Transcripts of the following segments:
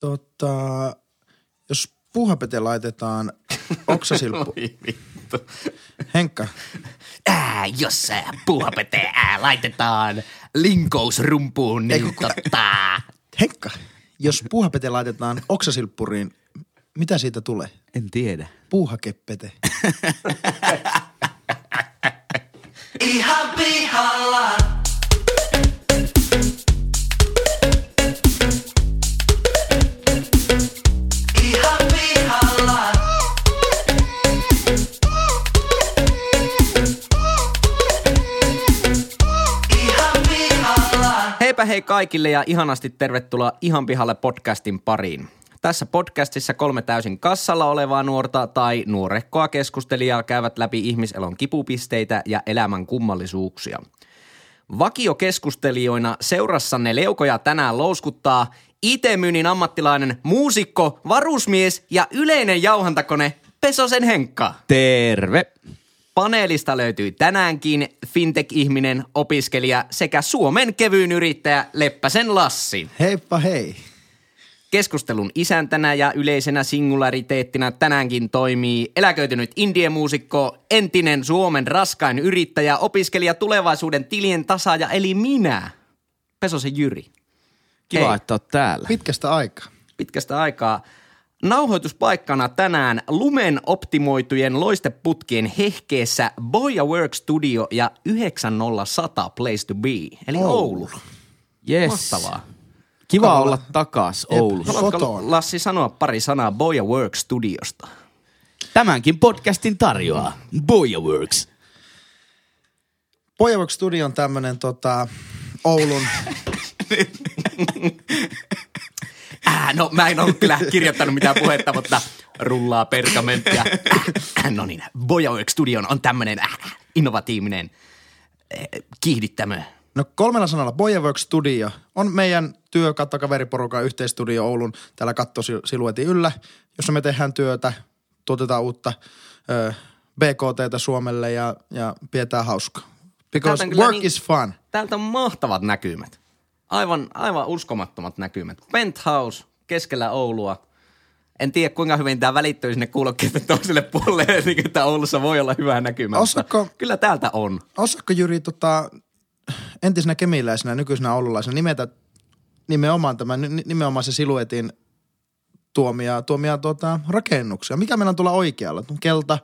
Tota, jos puuhapete laitetaan oksasilppu. Oi vittu. Henkka, Ää, jos sä puuhapete ää, laitetaan linkousrumpuun, niin Ei, kun- tota... Henkka, jos puuhapete laitetaan oksasilppuriin, mitä siitä tulee? En tiedä. Puuhakepete. Ihan pihalla. Hei kaikille ja ihanasti tervetuloa Ihan pihalle podcastin pariin. Tässä podcastissa kolme täysin kassalla olevaa nuorta tai nuorekkoa keskustelijaa käyvät läpi ihmiselon kipupisteitä ja elämän kummallisuuksia. Vakiokeskustelijoina seurassanne leukoja tänään louskuttaa IT-myynnin ammattilainen, muusikko, varusmies ja yleinen jauhantakone Pesosen Henkka. Terve. Paneelista löytyy tänäänkin fintech-ihminen, opiskelija sekä Suomen kevyyn yrittäjä Leppäsen Lassi. Heippa hei. Keskustelun isäntänä ja yleisenä singulariteettina tänäänkin toimii eläköitynyt indiemuusikko, entinen Suomen raskain yrittäjä, opiskelija tulevaisuuden tilien tasaaja eli minä, Pesosen Jyri. Kiva, Hei. että oot täällä. Pitkästä aikaa. Pitkästä aikaa. Nauhoituspaikkana tänään lumen optimoitujen loisteputkien hehkeessä Boya Work Studio ja 90100 Place to Be, eli Oulu. Oulu. Yes. Mahtavaa. Kiva olla takas. Oulussa. Haluat- Haluatko. Lassi sanoa pari sanaa Boya Work Studiosta? Tämänkin podcastin tarjoaa Boya Works. Pojawork Studio on tämmönen tota, Oulun, Äh, no mä en ole kyllä kirjoittanut mitään puhetta, mutta rullaa pergamenttia. Äh, no niin, Boya Work Studio on tämmöinen äh, innovatiivinen äh, kiihdyttämö. no kolmella sanalla Pojawork Studio on meidän työ kautta kaveriporukan yhteistudio Oulun täällä kattosiluetin yllä, jossa me tehdään työtä, tuotetaan uutta ö, BKTtä Suomelle ja, ja pidetään hauskaa. Because work niin- is fun. Täältä on mahtavat näkymät. Aivan, aivan uskomattomat näkymät. Penthouse keskellä Oulua. En tiedä, kuinka hyvin tämä välittyy sinne kuulokkeiden toiselle puolelle, niin että Oulussa voi olla hyvä näkymä. Osaatko- Kyllä täältä on. Osaatko Jyri tota, entisenä kemiläisenä, nykyisenä oululaisena nimetä nimenomaan tämän, ni- nimenomaan se siluetin tuomia, tuomia tuota, rakennuksia? Mikä meillä on tuolla oikealla? Kelta,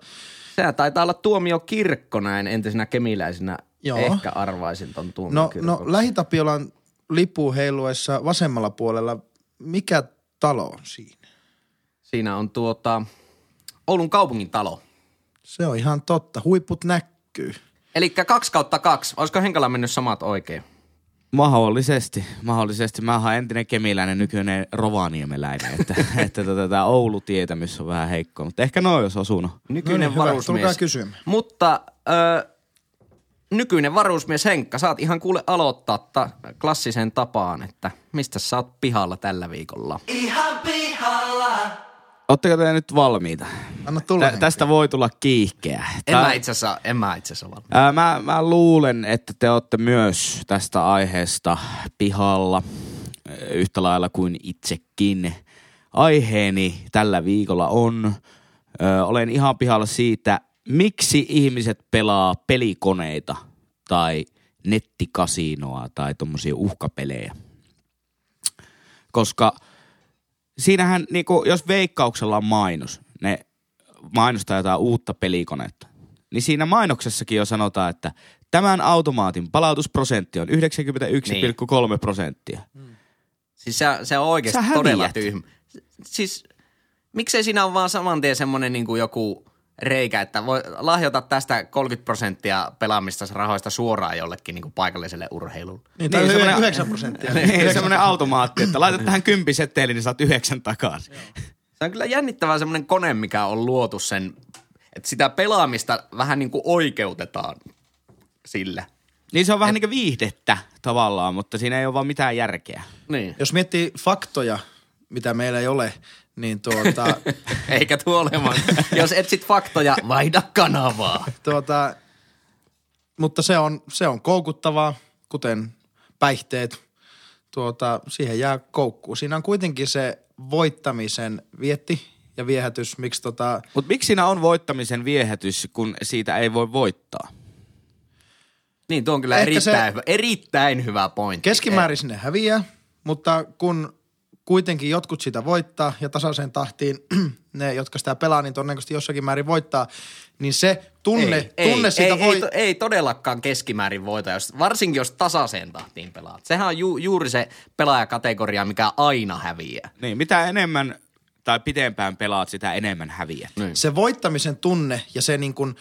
Sehän taitaa olla tuomiokirkko näin entisenä kemiläisenä. Joo. Ehkä arvaisin ton no, tuomiokirkon. no Lähitapiolan lipu heiluessa vasemmalla puolella, mikä talo on siinä? Siinä on tuota Oulun kaupungin talo. Se on ihan totta, huiput näkyy. Eli kaksi kautta kaksi. Olisiko Henkala mennyt samat oikein? Mahdollisesti, mahdollisesti. Mä oon entinen kemiläinen, nykyinen rovaniemeläinen, että, että tota, tämä Oulu-tietämys on vähän heikko, mutta ehkä noin jos osunut. Nykyinen No niin, hyvä. varusmies. Tulkaa kysymään. Mutta ö, nykyinen varusmies Henkka, saat ihan kuule aloittaa ta- klassiseen tapaan, että mistä sä oot pihalla tällä viikolla. Ihan pihalla. Ootteko te nyt valmiita? Anna tulla. Tä, tästä voi tulla kiihkeä. En Tää- mä itse asiassa, en mä itse asiassa valmis. Ää, mä, mä luulen, että te olette myös tästä aiheesta pihalla ää, yhtä lailla kuin itsekin. Aiheeni tällä viikolla on, ö, olen ihan pihalla siitä, miksi ihmiset pelaa pelikoneita tai nettikasinoa tai tommosia uhkapelejä. Koska siinähän, niinku, jos veikkauksella on mainos, ne mainostaa jotain uutta pelikonetta, niin siinä mainoksessakin jo sanotaan, että tämän automaatin palautusprosentti on 91,3 prosenttia. Siis se, se on oikeasti todella tyhmä. Siis miksei siinä ole vaan saman tien semmonen niin kuin joku reikä, että voi lahjota tästä 30 prosenttia pelaamista rahoista suoraan jollekin niin kuin paikalliselle urheilulle. Niin, tai Niin, niin, semmonen- 9 prosenttia. Niin, semmoinen automaatti, että laitat tähän kympisetteeli, niin saat yhdeksän takaisin. Se on kyllä jännittävää semmoinen kone, mikä on luotu sen, että sitä pelaamista vähän niin kuin oikeutetaan sillä. Niin se on vähän niin kuin viihdettä tavallaan, mutta siinä ei ole vaan mitään järkeä. Niin. Jos miettii faktoja, mitä meillä ei ole, niin tuota, Eikä tuo olemaan. Jos etsit faktoja, vaihda kanavaa. tuota, mutta se on, se on koukuttavaa, kuten päihteet. Tuota, siihen jää koukkuun. Siinä on kuitenkin se voittamisen vietti ja viehätys, miksi tota, Mutta miksi siinä on voittamisen viehätys, kun siitä ei voi voittaa? Niin, tuo on kyllä Ehkä erittäin, se- hyvä, erittäin hyvä pointti. keskimäärin sinne häviää, mutta kun kuitenkin jotkut sitä voittaa ja tasaiseen tahtiin ne, jotka sitä pelaa, niin todennäköisesti jossakin määrin voittaa, niin se tunne, ei, tunne ei, siitä ei, voi... ei, to, ei todellakaan keskimäärin voita, jos, varsinkin jos tasaiseen tahtiin pelaat. Sehän on ju, juuri se pelaajakategoria, mikä aina häviää. Niin, mitä enemmän tai pitempään pelaat, sitä enemmän häviät. Niin. se voittamisen tunne ja se niin kuin,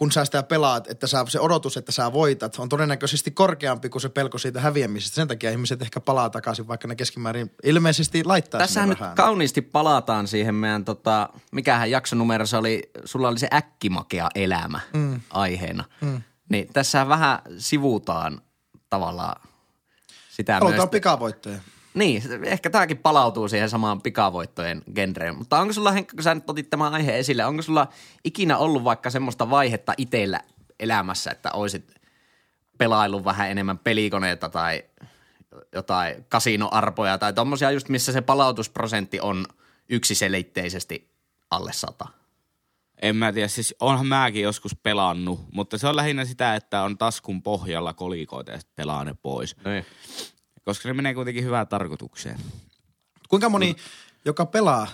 kun sä sitä pelaat, että sä, se odotus, että sä voitat, on todennäköisesti korkeampi kuin se pelko siitä häviämisestä. Sen takia ihmiset ehkä palaa takaisin, vaikka ne keskimäärin ilmeisesti laittaa Tässähän nyt vähän. kauniisti palataan siihen meidän, tota, mikähän jaksonumero se oli, sulla oli se äkkimakea elämä mm. aiheena. Mm. Niin tässä vähän sivutaan tavallaan sitä Halutaan myös. pikavoittoja. Niin, ehkä tämäkin palautuu siihen samaan pikavoittojen genreen. Mutta onko sulla, Henkka, kun sä nyt otit tämän aiheen esille, onko sulla ikinä ollut vaikka semmoista vaihetta itsellä elämässä, että olisit pelaillut vähän enemmän pelikoneita tai jotain kasinoarpoja tai tommosia just, missä se palautusprosentti on yksiselitteisesti alle sata? En mä tiedä, siis onhan mäkin joskus pelannut, mutta se on lähinnä sitä, että on taskun pohjalla kolikoita ja sitten pelaa ne pois. Niin. Koska ne menee kuitenkin hyvään tarkoitukseen. Kuinka moni, joka pelaa,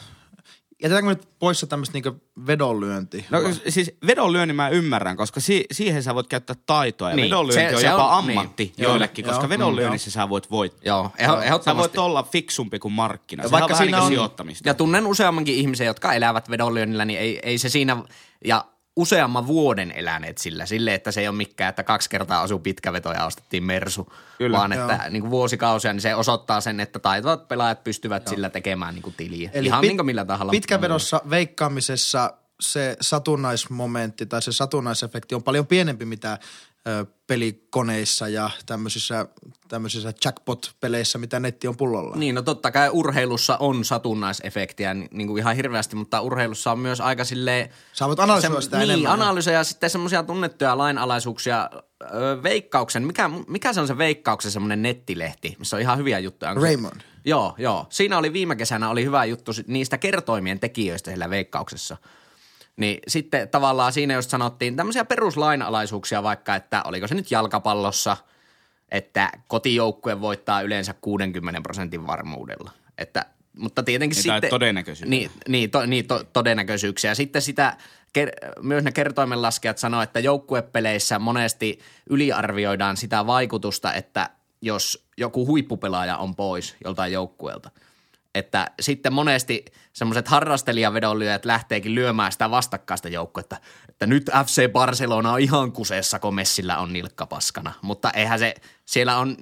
jätetäänkö nyt poissa tämmöistä niinku vedonlyönti? No siis vedonlyönnin mä ymmärrän, koska si- siihen sä voit käyttää taitoa. Ja Niin, vedonlyönti se- on se jopa on- ammatti niin. joillekin, Joo, koska joo, vedonlyönnissä sä voit voittaa. Joo, eho- Sä ehdottomasti. voit olla fiksumpi kuin markkina. Ja Sehän vaikka on vähän siinä niin on- sijoittamista. Ja tunnen useammankin ihmisen, jotka elävät vedonlyönnillä, niin ei, ei se siinä, ja useamman vuoden eläneet sillä, sille, että se ei ole mikään, että kaksi kertaa asuu pitkä veto ja ostettiin Mersu, Kyllä, vaan että niin kuin vuosikausia, niin se osoittaa sen, että taitavat pelaajat pystyvät sillä tekemään niin kuin tiliä. Eli Ihan pit- niin kuin millä tahansa. Pitkävedossa veikkaamisessa se satunnaismomentti tai se satunnaisefekti on paljon pienempi, mitä pelikoneissa ja tämmöisissä, tämmöisissä jackpot-peleissä, mitä netti on pullolla. Niin, no totta kai urheilussa on satunnaisefektiä ni- niin kuin ihan hirveästi, mutta urheilussa on myös aika silleen... Sä voit analysoida sitä niin, enemmän. analysoja ja sitten semmoisia tunnettuja lainalaisuuksia. Öö, veikkauksen, mikä, mikä se on se veikkauksen semmoinen nettilehti, missä on ihan hyviä juttuja? Onko se- Raymond. Joo, joo. Siinä oli viime kesänä oli hyvä juttu niistä kertoimien tekijöistä siellä veikkauksessa. Niin sitten tavallaan siinä just sanottiin tämmöisiä peruslainalaisuuksia vaikka, että oliko se nyt jalkapallossa, että kotijoukkue voittaa yleensä 60 prosentin varmuudella. Että, mutta tietenkin Niin, sitten... todennäköisyyttä. Niin, niin, to, niin to, todennäköisyyksiä. Sitten sitä, myös ne kertoimenlaskijat sanoo, että joukkuepeleissä monesti yliarvioidaan sitä vaikutusta, että jos joku huippupelaaja on pois joltain joukkueelta, että sitten monesti semmoiset harrastelijavedonlyöjät lähteekin lyömään sitä vastakkaista joukkuetta, että nyt FC Barcelona on ihan kuseessa, kun Messillä on nilkka paskana. Mutta eihän se, siellä on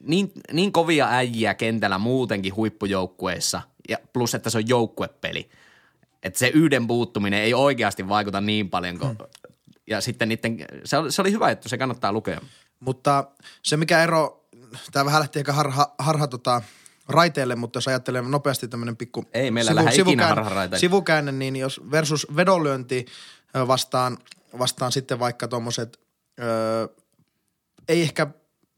niin, niin kovia äijiä kentällä muutenkin huippujoukkueissa, ja plus että se on joukkuepeli. Että se yhden puuttuminen ei oikeasti vaikuta niin paljon, kun, ja sitten niiden, se oli, se oli hyvä juttu, se kannattaa lukea. Mutta se mikä ero, tämä vähän lähti ehkä harha, harha tota, raiteelle, mutta jos ajattelee nopeasti tämmöinen pikku Ei meillä ikinä harharaiteille. sivukäänne, niin jos versus vedonlyönti vastaan, vastaan sitten vaikka tuommoiset, ei ehkä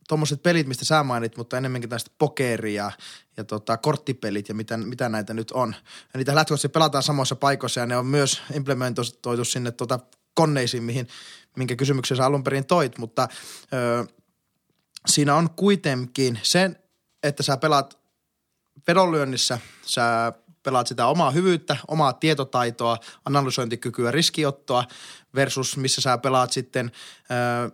tuommoiset pelit, mistä sä mainit, mutta enemmänkin tästä pokeria ja tota, korttipelit ja mitä, mitä näitä nyt on. Ja niitä lähtökohtaisesti pelataan samoissa paikoissa ja ne on myös implementoitu sinne tota konneisiin, mihin, minkä kysymyksen sä alun perin toit, mutta ö, siinä on kuitenkin sen, että sä pelaat vedonlyönnissä, sä pelaat sitä omaa hyvyyttä, omaa tietotaitoa, analysointikykyä, riskiottoa versus missä sä pelaat sitten ö,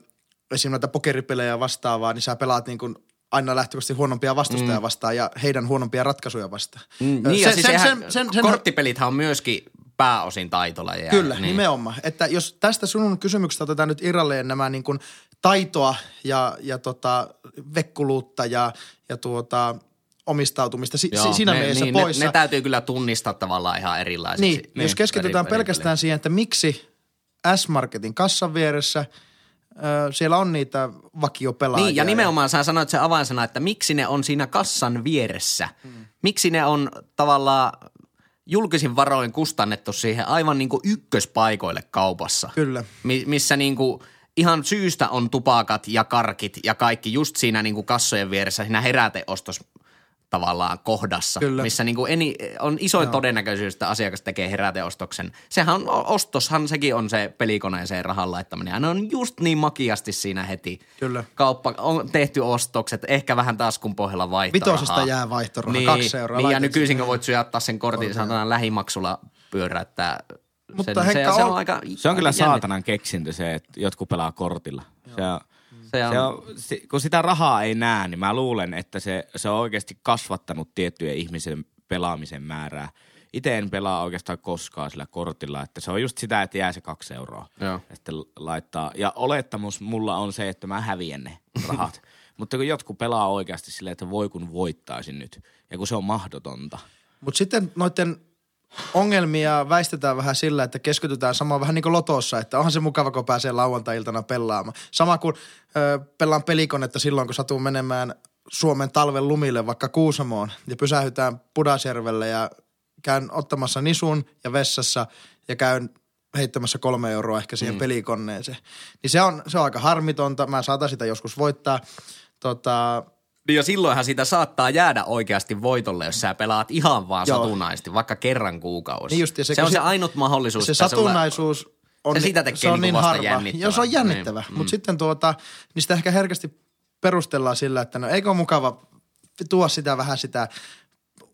esimerkiksi näitä pokeripelejä vastaavaa, niin sä pelaat niin kuin aina lähtökohtaisesti huonompia vastustajia mm. vastaan ja heidän huonompia ratkaisuja vastaan. Mm, niin ja siis sen, sen, sen, korttipelithän on myöskin pääosin taitolajeja. Kyllä, niin. niin. nimenomaan. Että jos tästä sun kysymyksestä otetaan nyt irralleen nämä niin kuin taitoa ja, ja tota, vekkuluutta ja, ja tuota, omistautumista si, Joo, si, siinä ne, mielessä niin, poissa. Ne, ne täytyy kyllä tunnistaa tavallaan ihan erilaisiksi. niin, niin, jos keskitytään eri- pelkästään eri- siihen, että miksi S-Marketin kassan vieressä siellä on niitä vakiopelaajia. Niin, ja nimenomaan sä sanoit se avainsana, että miksi ne on siinä kassan vieressä. Mm. Miksi ne on tavallaan julkisin varoin kustannettu siihen aivan niin kuin ykköspaikoille kaupassa. Kyllä. Mi- missä niin kuin ihan syystä on tupakat ja karkit ja kaikki just siinä niin kuin kassojen vieressä, siinä heräteostos tavallaan kohdassa, Kyllä. missä niin kuin eni, on iso Joo. todennäköisyys, että asiakas tekee heräteostoksen. Sehän on, ostoshan sekin on se pelikoneeseen rahan laittaminen. Ja ne on just niin makiasti siinä heti. Kyllä. Kauppa on tehty ostokset, ehkä vähän taskun pohjalla vaihtorahaa. Vitosesta jää vaihtoraha, niin, kaksi euroa. Niin, ja nykyisin voit syöttää sen kortin, saadaan lähimaksulla pyöräyttää. Mutta sen, se, se on- on aika Se on kyllä aika saatanan keksintö se, että jotkut pelaa kortilla. Se on, Se on- se on, si- kun sitä rahaa ei näe, niin mä luulen, että se, se on oikeasti kasvattanut tiettyjen ihmisen pelaamisen määrää. Itse en pelaa oikeastaan koskaan sillä kortilla, että se on just sitä, että jää se kaksi euroa. Joo. Ja sitten laittaa. Ja olettamus mulla on se, että mä häviän ne rahat. Mutta kun jotkut pelaa oikeasti silleen, että voi kun voittaisin nyt. Ja kun se on mahdotonta. Mutta sitten noiden ongelmia väistetään vähän sillä, että keskitytään samaan vähän niin kuin lotossa, että onhan se mukava, kun pääsee lauantai-iltana pelaamaan. Sama kuin ö, pelaan pelikonetta silloin, kun satuu menemään Suomen talven lumille vaikka Kuusamoon ja pysähytään Pudasjärvelle ja käyn ottamassa nisun ja vessassa ja käyn heittämässä kolme euroa ehkä siihen mm. pelikoneeseen. Niin se on, se on aika harmitonta. Mä saatan sitä joskus voittaa. Tota, Niin ja silloinhan sitä saattaa jäädä oikeasti voitolle, jos sä pelaat ihan vaan Joo. satunnaisesti, vaikka kerran kuukaudessa. Niin just, ja se- se, on se, ainut mahdollisuus. se että sulla- satunnaisuus on, se sitä tekee se on niinku niin vasta harva. jännittävää. Joo, se on jännittävä. Niin, Mutta mm. sitten tuota, niin sitä ehkä herkästi perustellaan sillä, että no eikö ole mukava tuo sitä vähän sitä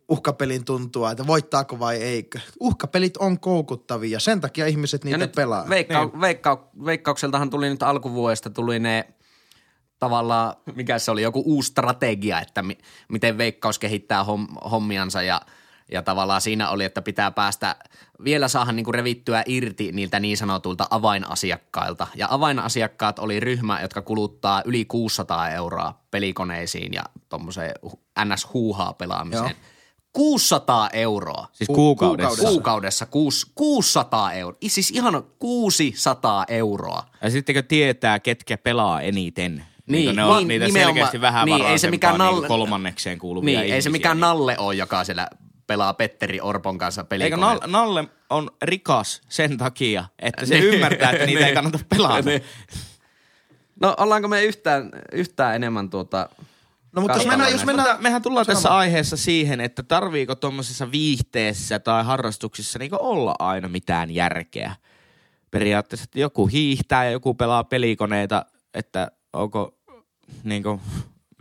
uhkapelin tuntua, että voittaako vai eikö. Uhkapelit on koukuttavia, sen takia ihmiset niitä ja pelaa. Veikka, veikka, veikkaukseltahan tuli nyt alkuvuodesta tuli ne tavallaan, mikä se oli, joku uusi strategia, että mi, miten veikkaus kehittää hom, hommiansa ja, ja tavallaan siinä oli, että pitää päästä vielä saada niinku revittyä irti niiltä niin sanotuilta avainasiakkailta. Ja avainasiakkaat oli ryhmä, jotka kuluttaa yli 600 euroa pelikoneisiin ja tuommoiseen NS-huuhaa pelaamiseen. Joo. 600 euroa. Siis Ku- kuukaudessa. kuukaudessa. Kuukaudessa kuus, 600 euroa. Siis ihan 600 euroa. Ja sittenkö tietää, ketkä pelaa eniten? Niin, kun ne on niin, niitä nimenomaan. selkeästi vähän Niin, ei se mikään niin nalle- kolmannekseen kuuluvia Niin, ihmisiä. ei se mikään niin. Nalle ole, joka siellä pelaa Petteri Orpon kanssa Eikö pelikoneella. Nal- Nalle on rikas sen takia, että se Niin. ymmärtää, että niitä ei Niin. kannata pelata. Niin. No ollaanko me yhtään, yhtään enemmän tuota... No mutta jos mennään, jos mennään, Mutta mehän tullaan tässä aiheessa siihen, että tarviiko tuommoisessa viihteessä tai harrastuksissa niin olla aina mitään järkeä. Periaatteessa, että joku hiihtää ja joku pelaa pelikoneita, että onko niin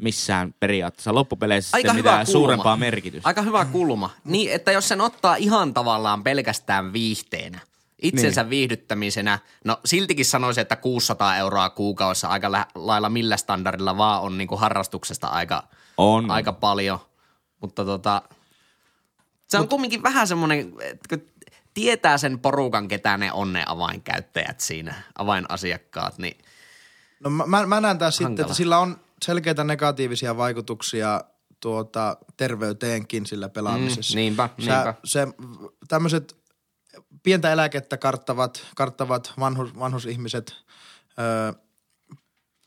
missään periaatteessa loppupeleissä Aika hyvä mitään kulma. suurempaa merkitystä. Aika hyvä kulma. Niin, että jos sen ottaa ihan tavallaan pelkästään viihteenä, itsensä niin. viihdyttämisenä, no siltikin sanoisin, että 600 euroa kuukaudessa aika lailla millä standardilla vaan on niinku harrastuksesta aika, On. aika paljon. Mutta tota, se on kumminkin vähän semmoinen, että tietää sen porukan, ketä ne on ne avainkäyttäjät siinä, avainasiakkaat, niin No mä, mä, mä näen taas sitten, että sillä on selkeitä negatiivisia vaikutuksia tuota, terveyteenkin sillä pelaamisessa. Mm, niinpä, niinpä. se, tämmöiset pientä eläkettä karttavat, karttavat vanhus, vanhusihmiset, öö,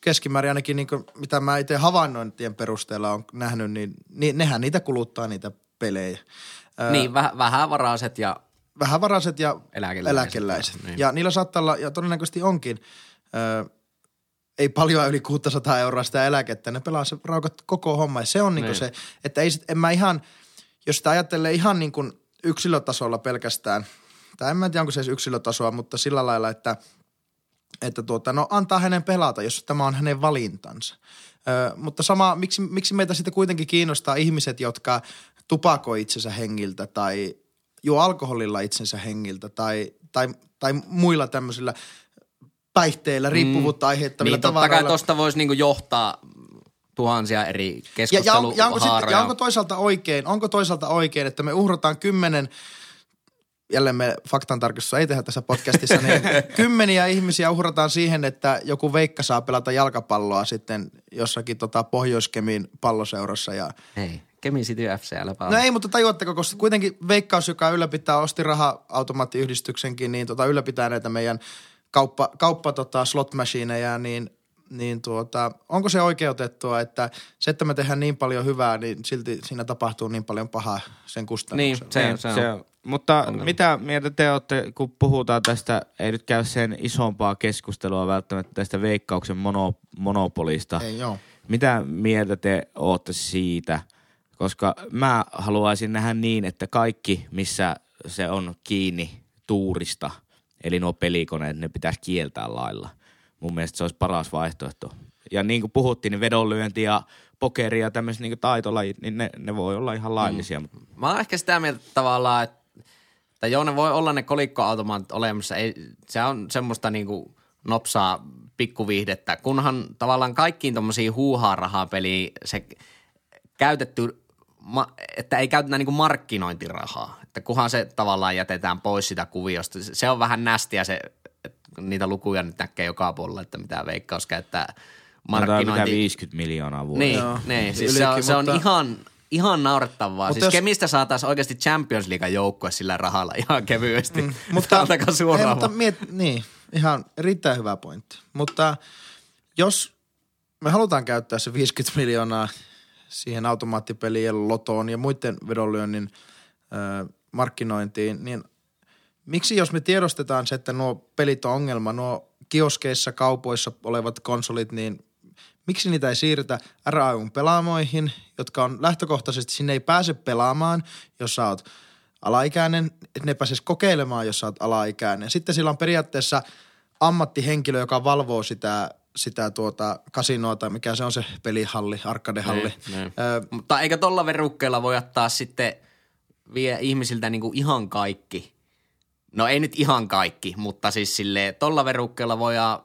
keskimäärin ainakin niin kuin, mitä mä itse havainnointien perusteella on nähnyt, niin, niin nehän niitä kuluttaa niitä pelejä. Öö, niin väh, vähävaraiset ja vähävaraiset ja Eläkeläiset. eläkeläiset. Niin. Ja niillä saattaa olla, ja todennäköisesti onkin, ö, ei paljon yli 600 euroa sitä eläkettä. Ne pelaa se raukat koko homma. Ja se on niinku Niin. se, että ei, en mä ihan, jos sitä ajattelee ihan niin kuin yksilötasolla pelkästään, tai en mä tiedä onko se edes yksilötasoa, mutta sillä lailla, että, että tuota, no antaa hänen pelata, jos tämä on hänen valintansa. Ö, mutta sama, miksi, miksi meitä sitten kuitenkin kiinnostaa ihmiset, jotka tupakoi itsensä hengiltä tai juo alkoholilla itsensä hengiltä tai, tai, tai muilla tämmöisillä päihteillä riippuvuutta aiheuttavilla niin totta kai tavaroilla. tuosta voisi niinku johtaa tuhansia eri Ja, ja, on, ja, onko sitten, keskusteluhaaroja. ja onko toisaalta oikein, onko toisaalta oikein, että me uhrataan kymmenen, jälleen me faktantarkistus ei tehdä tässä podcastissa, niin kymmeniä ihmisiä uhrataan siihen, että joku veikka saa pelata jalkapalloa sitten jossakin tota Pohjois-Kemin palloseurassa. Ja... Hei, Kemi City FC, No ei, mutta tajuatteko, koska kuitenkin veikkaus, joka ylläpitää, osti raha-automaattiyhdistyksenkin, niin tota, ylläpitää näitä meidän kauppa, kauppa tota, slot machineja, niin niin tuota, onko se oikeutettua, että se, että me tehdään niin paljon hyvää, niin silti siinä tapahtuu niin paljon pahaa sen Niin, kustannuksella. se, Niin, se, on. se on. Mutta mitä mieltä te olette, kun puhutaan tästä, ei nyt käy sen isompaa keskustelua välttämättä tästä veikkauksen mono, monopolista. Ei, joo. Mitä mieltä te olette siitä, Koska mä haluaisin nähdä niin, että kaikki, missä se on kiinni tuurista, eli nuo pelikoneet, ne pitäisi kieltää lailla. Mun mielestä se olisi paras vaihtoehto. Ja niin kuin puhuttiin, niin vedonlyönti ja pokeri ja tämmöiset niin taitolajit, niin ne, ne voi olla ihan laillisia. Mm. Mä oon ehkä sitä mieltä tavallaan, että, että joo, ne voi olla ne kolikkoautomaatit olemassa. Ei, se on semmoista niinku nopsaa pikkuviihdettä, kunhan tavallaan kaikkiin tommosiin huuhaa rahapeliin se käytetty, että ei käytetä niinku markkinointirahaa. Että kunhan se tavallaan jätetään pois sitä kuviosta. Se- on vähän nästiä se, että niitä lukuja nyt näkee joka puolella, että mitä Veikkaus käyttää Markkinointi. Mitä markkinointi. 50 miljoonaa vuodessa. Niin, Joo, niin. Siis se, on, ylikin, se on mutta- ihan, ihan naurettavaa. Mutta Siis jos- Kemistä saataisiin oikeasti Champions League joukkue sillä rahalla ihan kevyesti. Mm, Mutta, Antakaa ei, suoraan. mutta miet, niin, ihan erittäin hyvä pointti. Mutta jos me halutaan käyttää se 50 miljoonaa siihen automaattipelien, lotoon ja muiden vedonlyönnin ö, markkinointiin, niin miksi jos me tiedostetaan se, että nuo pelit on ongelma, nuo kioskeissa, kaupoissa olevat konsolit, niin miksi niitä ei siirretä RAYn pelaamoihin, jotka on lähtökohtaisesti, sinne ei pääse pelaamaan, jos sä oot alaikäinen, että ne ei pääsisi kokeilemaan, jos sä oot alaikäinen. Sitten sillä on periaatteessa ammattihenkilö, joka valvoo sitä, sitä tuota kasinoa tai mikä se on se pelihalli, arkadehalli. Niin, niin. Ö, Mutta eikö tolla verukkeella voi ottaa sitten vie ihmisiltä niinku ihan kaikki? No ei nyt ihan kaikki, mutta siis sille tolla verukkeella voidaan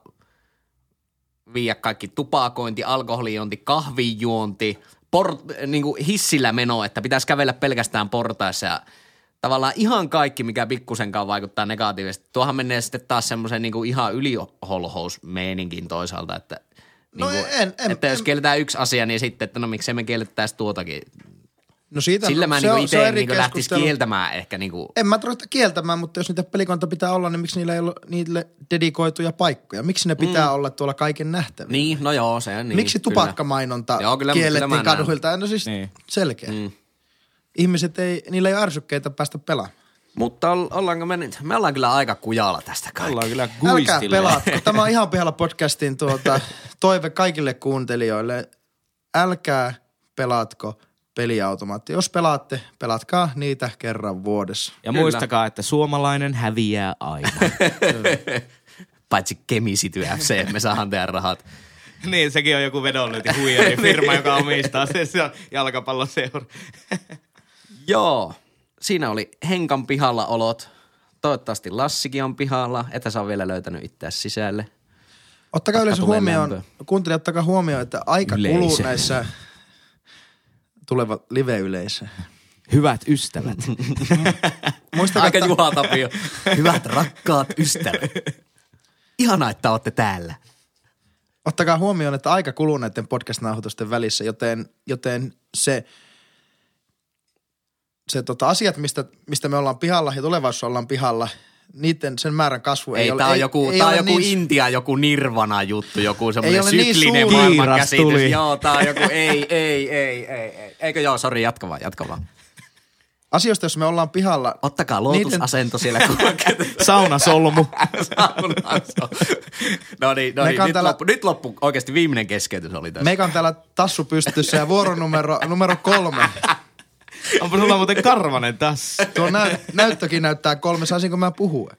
viiä kaikki tupakointi, alkoholijuonti, kahvijuonti, port, niinku hissillä meno, että pitäisi kävellä pelkästään portaissa ja tavallaan ihan kaikki, mikä pikkusenkaan vaikuttaa negatiivisesti. Tuohan menee sitten taas semmoisen niinku ihan yliholhousmeeninkin toisaalta, että No niinku, en- en- että jos en- kielletään yksi asia, niin sitten, että no miksei me kiellettäisi tuotakin. No siitä, Sillä mä se niinku itse niinku lähtis kieltämään ehkä niinku. En mä tarvitse kieltämään, mutta jos niitä pelikonta pitää olla, niin miksi niillä ei ole niille dedikoituja paikkoja? Miksi ne pitää mm. olla tuolla kaiken nähtävillä? Niin, no joo, se on niin. Miksi kyllä. tupakkamainonta Joo, kyllä- kiellettiin kyllä kaduilta? No siis Niin. selkeä. Mm. Ihmiset ei, niillä ei ole ärsykkeitä päästä pelaamaan. Mutta ol- ollaanko me nyt, me ollaan kyllä aika kujalla tästä kaikki. Ollaan kyllä Älkää guistille. pelaatko. Tämä on ihan pihalla podcastin tuota, toive kaikille kuuntelijoille. Älkää pelaatko peliautomaattia. Jos pelaatte, pelatkaa niitä kerran vuodessa. Ja Kyllä. muistakaa, että suomalainen häviää aina. Paitsi Kemisity FC, me saadaan tehdä rahat. niin, sekin on joku vedonlyönti huijari firma, joka omistaa se, se on jalkapalloseura. Joo, siinä oli Henkan pihalla olot. Toivottavasti Lassikin on pihalla, että sä on vielä löytänyt itseäsi sisälle. Ottakaa yleensä huomioon, kuuntelijat, ottakaa huomioon, että aika Yleisö. kuluu näissä tuleva live-yleisö. Hyvät ystävät. Muistakaa, Aika Juha Tapio. Hyvät rakkaat ystävät. Ihanaa, että olette täällä. ottakaa huomioon, että aika kuluu näiden podcast-nauhoitusten välissä, joten, joten se, se tota, asiat, mistä, mistä me ollaan pihalla ja tulevaisuudessa ollaan pihalla, niiden sen määrän kasvu ei, Ei, ole. tää on joku, ei tää on ole joku niin, Intia, joku nirvana juttu, joku semmoinen niin syklinen suuri. maailmankäsitys. Tuli. Joo, tää on joku, ei, ei, ei, ei, ei. Eikö joo, sori, jatka vaan, jatka vaan. Asioista, jos me ollaan pihalla, Ottakaa lootusasento siellä kulkeet. Saunasolmu. Saunassa. No niin, no niin nyt, täällä- loppu, nyt loppu, oikeasti viimeinen keskeytys oli tässä. meikä on täällä tassu pystyssä ja vuoronumero numero kolme. Onpa sulla muuten karvanen tässä. Tuo nä- näyttökin näyttää kolme, saisinko mä puhua?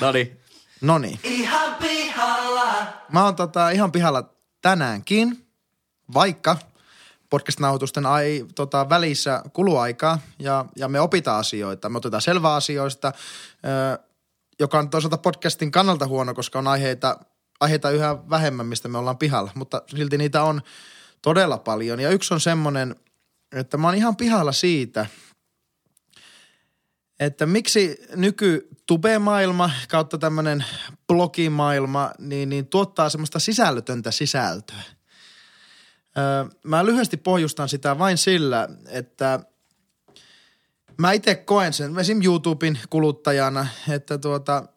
No niin. No niin. Ihan pihalla. Mä oon tota ihan pihalla tänäänkin, vaikka podcast-nauhoitusten ai, tota, välissä kuluu aikaa ja, ja me opitaan asioita. Me otetaan selvää asioista, ö, joka on toisaalta podcastin kannalta huono, koska on aiheita, aiheita yhä vähemmän, mistä me ollaan pihalla. Mutta silti niitä on todella paljon. Ja yksi on semmoinen, että mä oon ihan pihalla siitä, että miksi nyky tube-maailma kautta tämmöinen blogimaailma niin, niin tuottaa semmoista sisällötöntä sisältöä. Öö, mä lyhyesti pohjustan sitä vain sillä, että mä itse koen sen esim. YouTuben kuluttajana, että tuota,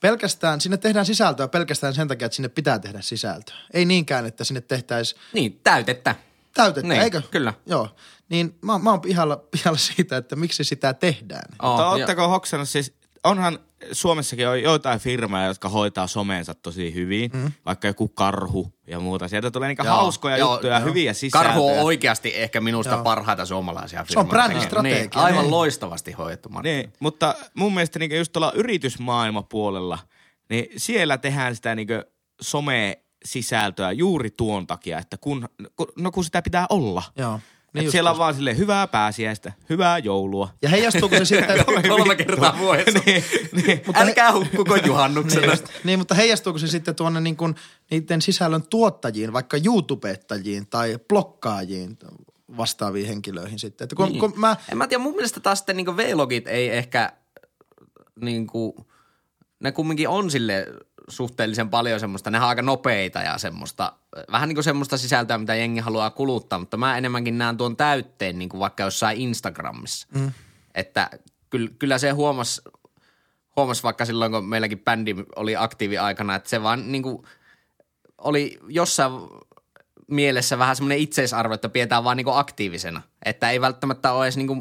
pelkästään, sinne tehdään sisältöä pelkästään sen takia, että sinne pitää tehdä sisältöä. Ei niinkään, että sinne tehtäisiin Niin, täytettä. Täytettä, Niin, eikö? kyllä. Joo. Niin mä, mä oon pihalla, pihalla siitä, että miksi sitä tehdään. Oh, Mutta ootteko hoksannut siis onhan Suomessakin on joitain firmoja, jotka hoitaa someensa tosi hyvin, mm. vaikka joku karhu ja muuta. Sieltä tulee niinku Joo, hauskoja joo, juttuja, joo. hyviä sisältöjä. Karhu on oikeasti ehkä minusta Joo. parhaita suomalaisia Se on firmoja. brändistrategia, Niin, aivan niin. loistavasti hoidettu. Niin, mutta mun mielestä niinku just tuolla yritysmaailmapuolella, niin siellä tehdään sitä niinku some-sisältöä juuri tuon takia, että kun, kun, no kun sitä pitää olla. Joo. Niin just siellä on vaan silleen hyvää pääsiäistä, hyvää joulua. Ja heijastuuko se sitten... Kolme kertaa vuodessa. niin, niin. Älkää hukkuko juhannuksena. niin, mutta heijastuuko se sitten tuonne niin kuin niiden sisällön tuottajiin, vaikka YouTubettajiin tai blokkaajiin vastaaviin henkilöihin sitten? Että kun, niin. kun mä, En mä tiedä, mun mielestä taas sitten niinku V-logit ei ehkä niinku, ne kumminkin on sille suhteellisen paljon semmoista, ne on aika nopeita ja semmoista, vähän niin kuin semmoista sisältöä, mitä jengi haluaa kuluttaa, mutta mä enemmänkin näen tuon täytteen niin kuin vaikka jossain Instagramissa. Mm. Että kyllä, kyllä se huomasi, huomas vaikka silloin, kun meilläkin bändi oli aktiivi aikana, että se vaan niin kuin oli jossain mielessä vähän semmoinen itseisarvo, että pidetään vaan niinku aktiivisena. Että ei välttämättä ole edes niinku,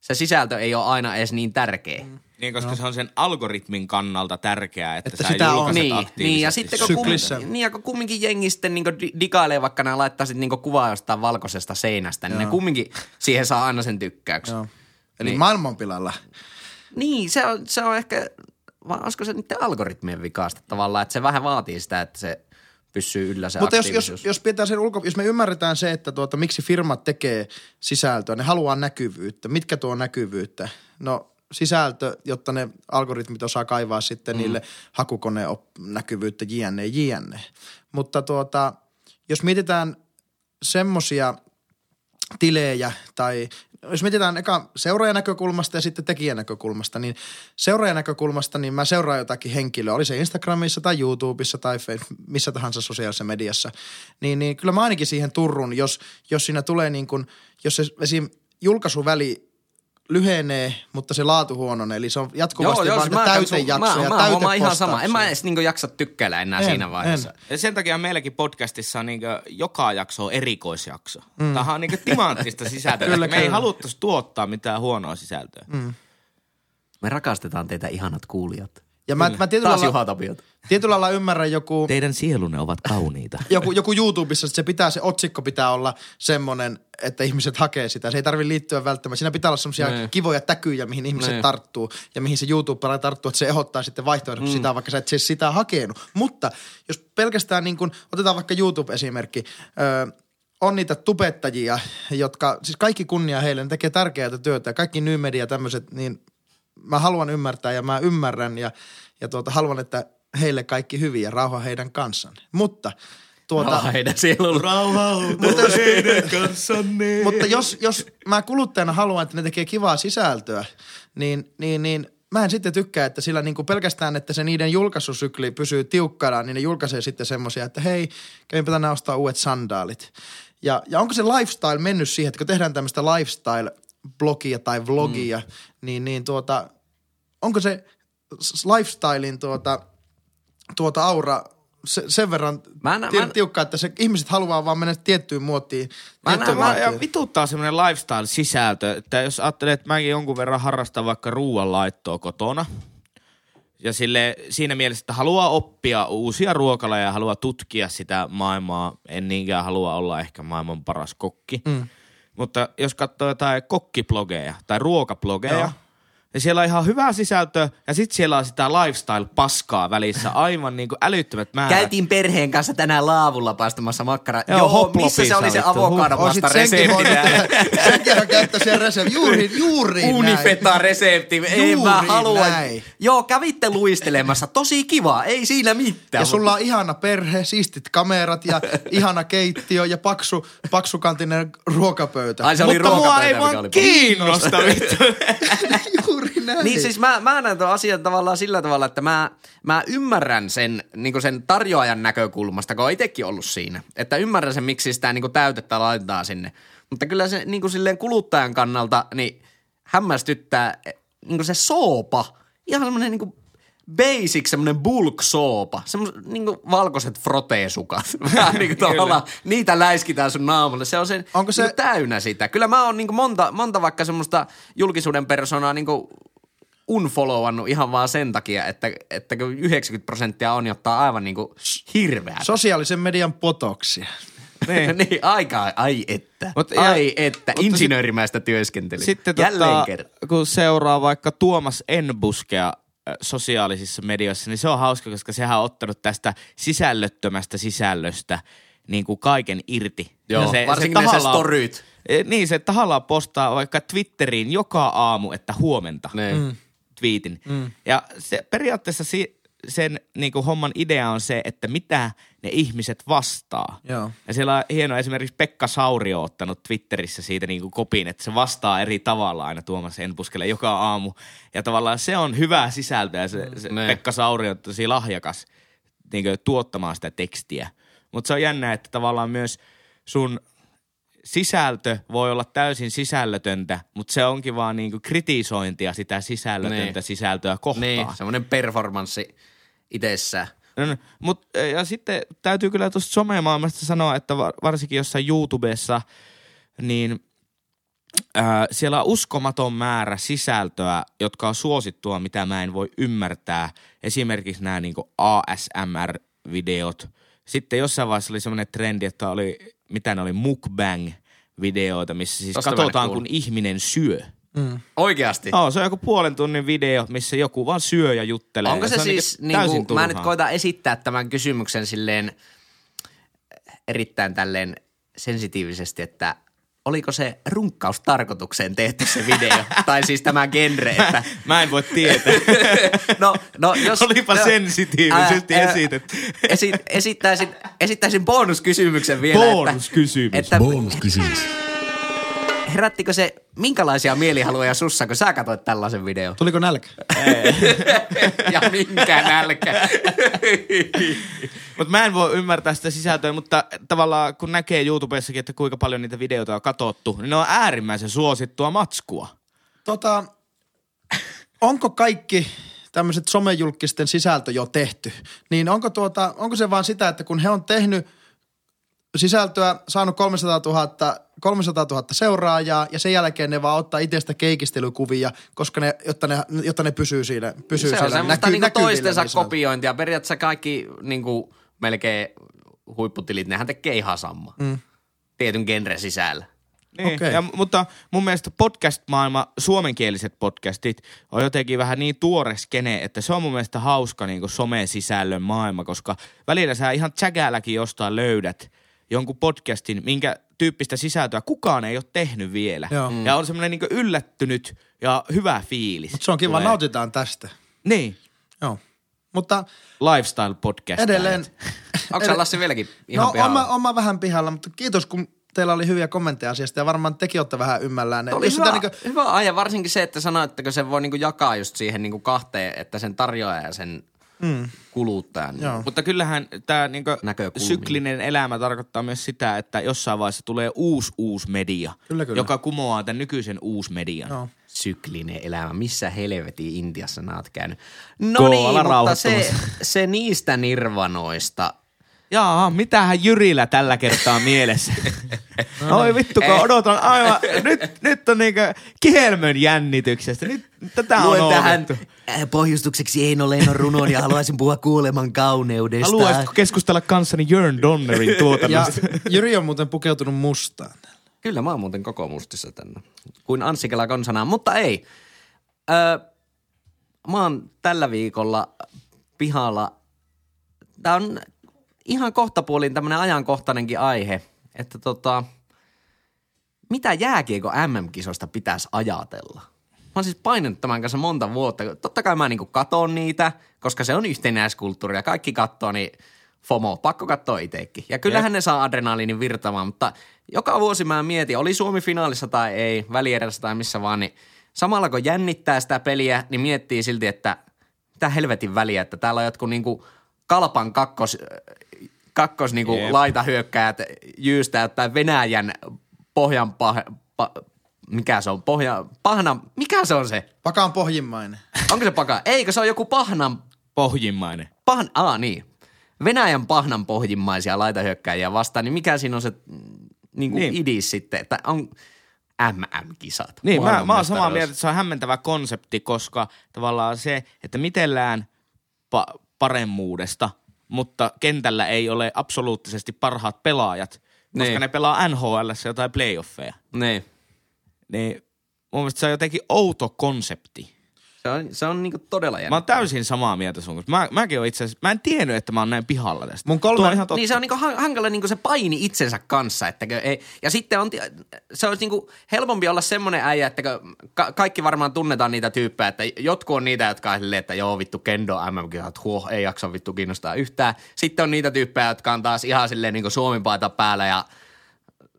se sisältö ei ole aina edes niin tärkeä. Mm. Niin, koska no. se on sen algoritmin kannalta tärkeää, että, Että sä sitä on. Niin, niin, ja sitten kun, kumminkin, niin, ja kun kumminkin jengi sitten niinku di- digailee, vaikka nämä laittaisit niinku kuvaa jostain valkoisesta seinästä, niin ne kumminkin siihen saa aina sen tykkäyksen. joo. Eli Niin. maailmanpilalla. Niin, se on, se on ehkä, vai olisiko se niiden algoritmien vikaasta tavallaan, että se vähän vaatii sitä, että se pysyy yllä se Mutta jos, jos, jos, pidetään sen ulko, jos me ymmärretään se, että tuota, miksi firmat tekee sisältöä, ne haluaa näkyvyyttä. Mitkä tuo näkyvyyttä? No sisältö, jotta ne algoritmit osaa kaivaa sitten mm. niille hakukoneen näkyvyyttä jne, jne. Mutta tuota, jos mietitään semmosia tilejä tai jos mietitään eka seuraajan näkökulmasta ja sitten tekijän näkökulmasta, niin seuraajan näkökulmasta niin mä seuraan jotakin henkilöä, oli se Instagramissa tai YouTubessa tai missä tahansa sosiaalisessa mediassa, niin, niin kyllä mä ainakin siihen turrun, jos, jos siinä tulee niin kuin, jos se esim. julkaisuväli lyhenee, mutta se laatu huononee, eli se on jatkuvasti vaan siis mä, täytejaksoja, mä, mä, huomaan ihan sama. En mä edes niinku jaksa tykkäillä enää En, siinä vaiheessa. en. Ja sen takia meilläkin podcastissa on niin joka jakso on erikoisjakso. Mm. Tämä on niin timanttista sisältöä. Kyllä, Me ei kyllä. haluttaisi tuottaa mitään huonoa sisältöä. Mm. Me rakastetaan teitä ihanat kuulijat. Ja mä, mä tietyllä, Taas lailla, Juha Tapiot. tietyllä lailla ymmärrän joku, Teidän sielunne ovat kauniita. joku, joku YouTubessa, että se pitää, se otsikko pitää olla semmoinen, että ihmiset hakee sitä. Se ei tarvitse liittyä välttämättä. Siinä pitää olla semmoisia Niin. kivoja täkyjä, mihin ihmiset Niin. tarttuu ja mihin se YouTuber tarttuu, että se ehdottaa sitten vaihtoehdoksi mm. sitä, vaikka sä et siis sitä hakenut. Mutta jos pelkästään niin kuin, otetaan vaikka YouTube-esimerkki, öö, on niitä tubettajia, jotka, siis kaikki kunnia heille, ne tekee tärkeää työtä ja kaikki New Media tämmöiset, niin mä haluan ymmärtää ja mä ymmärrän ja, ja tuota, haluan, että heille kaikki hyvin ja rauha heidän kanssaan. Mutta tuota, Tuota, heidän sielulla. Rauha Mutta jos- teidän kanssanne. mutta jos, jos mä kuluttajana haluan, että ne tekee kivaa sisältöä, niin, niin, niin mä en sitten tykkää, että sillä niin kuin pelkästään, että se niiden julkaisusykli pysyy tiukkana, niin ne julkaisee sitten semmoisia, että hei, kävinpä tänään ostaa uudet sandaalit. Ja, ja onko se lifestyle mennyt siihen, että kun tehdään tämmöistä lifestyle-blogia tai vlogia, mm. Niin, niin tuota, onko se lifestylein tuota, tuota aura se, sen verran Mä nä- ti- mä- tiukka, että se, ihmiset haluaa vaan mennä tiettyyn muottiin. Mä näen, mä, ja vituttaa semmoinen lifestyle-sisältö, että jos ajattelee, että mäkin jonkun verran harrastan vaikka ruoanlaittoa kotona, ja sille, siinä mielessä, että haluaa oppia uusia ruokalajeja ja haluaa tutkia sitä maailmaa, en niinkään halua olla ehkä maailman paras kokki. Mm. Mutta jos katsoo jotain kokkiblogeja tai ruokablogeja, Joo. Ja siellä on ihan hyvää sisältöä, ja sitten siellä on sitä lifestyle-paskaa välissä, aivan niin kuin älyttömät määrät. Käytiin perheen kanssa tänään laavulla paistamassa makkaraa. Joo, Joo, missä se oli se vittu. avokado Oisit vasta senkin voinut resepti? Senkin on käyttää sen resepti. Juuri, juuri näin. Unifeta-resepti. Ei mä Juuri halua. näin. Joo, kävitte luistelemassa. Tosi kiva. Ei siinä mitään. Ja sulla on ihana perhe, siistit kamerat ja ihana keittiö ja paksu, paksukantinen ruokapöytä. Ai se oli Mutta mua ruokapöytä, ei mikä vaan kiinnosta vittu. Juuri näin. Niin siis mä, mä näen tuon asian tavallaan sillä tavalla, että mä, mä ymmärrän sen, niin sen tarjoajan näkökulmasta, kun on itsekin ollut siinä. Että ymmärrän sen, miksi sitä niin täytettä laitetaan sinne. Mutta kyllä se niin silleen kuluttajan kannalta niin hämmästyttää niin se soopa. Ihan semmoinen niin basic, semmoinen bulk soopa. Semmoiset niin valkoiset froteesukat. Vähän niin kuin tavallaan niitä läiskitään sun naamalle. Se on sen Onko se- niin täynnä sitä. Kyllä mä oon niin monta, monta vaikka semmoista julkisuuden persoonaa niin unfollowannut ihan vaan sen takia, että, että kun 90 prosenttia on ottaa aivan niinku hirveä. Sosiaalisen median potoksia. Niin. niin, aika, ai että. Mut ja- ai että, mutta insinöörimäistä työskentelyä. Sitten Jälleen tota, kerran. kun seuraa vaikka Tuomas Enbuskea äh, sosiaalisissa medioissa, niin se on hauska, koska sehän on ottanut tästä sisällöttömästä sisällöstä niin kuin kaiken irti. Joo, Ja varsinkin ne se storyt. Eh, Niin, se tahallaan postaa vaikka Twitteriin joka aamu, että huomenta Niin. Mm. Twiitin. Mm. Ja se, periaatteessa si, sen niin kuin homman idea on se, että mitä ne ihmiset vastaa. Joo. Ja siellä on hieno esimerkiksi Pekka Saurio ottanut Twitterissä siitä niin kuin kopin, että se vastaa eri tavalla aina Tuomas Enpuskelle joka aamu. Ja tavallaan se on hyvää sisältöä. Se, se Ne. Pekka Saurio on tosi lahjakas niin kuin, tuottamaan sitä tekstiä. Mutta se on jännä, että tavallaan myös sun sisältö voi olla täysin sisällötöntä, mutta se onkin vaan niinku kritisointia sitä sisällötöntä Niin. sisältöä kohtaan. Niin, semmoinen performanssi itsessään. No, no, mut, ja sitten täytyy kyllä tuosta somemaailmasta sanoa, että var- varsinkin jossain YouTubessa, niin ää, siellä on uskomaton määrä sisältöä, jotka on suosittua, mitä mä en voi ymmärtää. Esimerkiksi nämä niinku ASMR-videot. Sitten jossain vaiheessa oli semmoinen trendi, että oli, mitä ne oli, mukbang-videoita, missä siis Tosta katsotaan, kun ihminen syö. Oikeasti. Oh, se on joku puolen tunnin video, missä joku vaan syö ja juttelee. Onko Ja se, on siis, niinku täysin niinku, mä nyt koitan esittää tämän kysymyksen silleen erittäin tälleen sensitiivisesti, että oliko se runkkaustarkoitukseen tehty se video? tai siis tämä genre, että... Mä en voi tietää. No, no jos... Olipa no, sensitiivisesti ää, ää, esitetty. Esi, esittäisin, esittäisin bonuskysymyksen vielä. Bonuskysymys. Että, että Bonuskysymys. Herättikö se minkälaisia mielihaluja sussa, kun sä katsoit tällaisen videon? Tuliko nälkä? ja minkä nälkä. Mutta mä en voi ymmärtää sitä sisältöä, mutta tavallaan kun näkee YouTubessakin, että kuinka paljon niitä videoita on katsottu, niin ne on äärimmäisen suosittua matskua. Tota, onko kaikki tämmöiset somejulkisten sisältö jo tehty? Niin onko, tuota, onko se vaan sitä, että kun he on tehnyt sisältöä, saanut 300 000, 300 000 seuraajaa ja sen jälkeen ne vaan ottaa itsestä keikistelykuvia, koska ne, jotta, ne, jotta ne pysyy siinä pysyy se on siellä semmoista näky- niinku näkyvillä toistensa niin kopiointia. Periaatteessa kaikki niinku melkein huipputilit, nehän tekee ihan sama. Mm. Tietyn genren sisällä. Niin, Okei. ja, mutta mun mielestä podcast-maailma, suomenkieliset podcastit, on jotenkin vähän niin tuore skene, että se on mun mielestä hauska niin some-sisällön maailma, koska välillä sä ihan tsägälläkin jostain löydät jonkun podcastin, minkä tyyppistä sisältöä kukaan ei ole tehnyt vielä. Joo. Ja on semmoinen niin yllättynyt ja hyvä fiilis. Mutta se on kiva, Tulee. nautitaan tästä. Niin, Joo. Mutta lifestyle podcast. edelleen... Onko sä Lassi vieläkin ihan no, pihalla? oma, oma vähän pihalla, mutta kiitos kun teillä oli hyviä kommentteja asiasta ja varmaan tekin olette vähän ymmällään. Oli Jos hyvä, sitä niinku... hyvä aihe, varsinkin se, että sanoit, että se voi niinku jakaa just siihen niinku kahteen, että sen tarjoaja ja sen mm. kuluttajan. Niin. Joo. Mutta kyllähän tämä niinku syklinen elämä tarkoittaa myös sitä, että jossain vaiheessa tulee uusi uusi media, Kyllä, kyllä. joka kumoaa tämän nykyisen uusi median. Joo. Syklinen elämä. Missä helvetin Intiassa oot käynyt? No niin, mutta se, se niistä nirvanoista. Jaa, mitähän Jyrillä tällä kertaa mielessä? Oi vittu, kun odotan aivan, nyt, nyt on niinku kihelmön jännityksestä. Nyt tätä on Luen tähän odotettu. äh, pohjustukseksi Eino Leinon runon ja haluaisin puhua kuoleman kauneudesta. Haluaisitko keskustella kanssani Jörn Donnerin Ja tuotannosta? Jyri on muuten pukeutunut mustaan. Kyllä mä oon muuten koko mustissa tänne. Kuin Anssi Kela konsanaan, mutta ei. Öö, mä oon tällä viikolla pihalla. Tää on ihan kohtapuolin tämmönen ajankohtainenkin aihe, että tota, mitä jääkiekko MM-kisosta pitäisi ajatella? Mä oon siis painanut tämän kanssa monta vuotta. Totta kai mä niinku katon niitä, koska se on yhtenäiskulttuuri ja kaikki kattoo, niin FOMO, pakko katsoa itsekin. Ja kyllähän ne saa adrenaliinin virtamaan, mutta joka vuosi mä mietin, oli Suomi finaalissa tai ei, välierässä tai missä vaan, niin samalla kun jännittää sitä peliä, niin miettii silti, että mitä helvetin väliä, että täällä on jotkut niinku kalpan kakkos, kakkos niinku Jep. laitahyökkäjät jyystää tai Venäjän pohjan pah, pa, mikä se on, pohja, pahna, mikä se on se? Pakaan pohjimmainen. Onko se paka? Eikö se ole joku pahnan, Pohjimmainen. pahn, aa niin, Venäjän pahnan pohjimmaisia laitahyökkäjiä vastaan, niin mikä siinä on se niin kuin Niin. idis sitten, että on, MM-kisat. Niin, mä, mä oon samaa mieltä, että se on hämmentävä konsepti, koska tavallaan se, että mitellään pa- paremmuudesta, mutta kentällä ei ole absoluuttisesti parhaat pelaajat, koska Niin. ne pelaa NHL jotain playoffeja. Niin. Niin mun mielestä se on jotenkin outo konsepti. Se on, se on niinku todella jännä. Mä oon täysin samaa mieltä sun kanssa. Mä, mäkin itse asiassa, mä en tiennyt, että mä oon näin pihalla tästä. Mun kolme- on ihan totta. Niin se on niinku han- hankala niinku se paini itsensä kanssa. Että ei, ja sitten on, se olisi niinku helpompi olla semmoinen äijä, että ka- kaikki varmaan tunnetaan niitä tyyppejä, että jotkut on niitä, jotka on silleen, että joo vittu kendo MM-kisat, huoh, ei jaksa vittu kiinnostaa yhtään. Sitten on niitä tyyppejä, jotka on taas ihan silleen niinku Suomi-paita päällä ja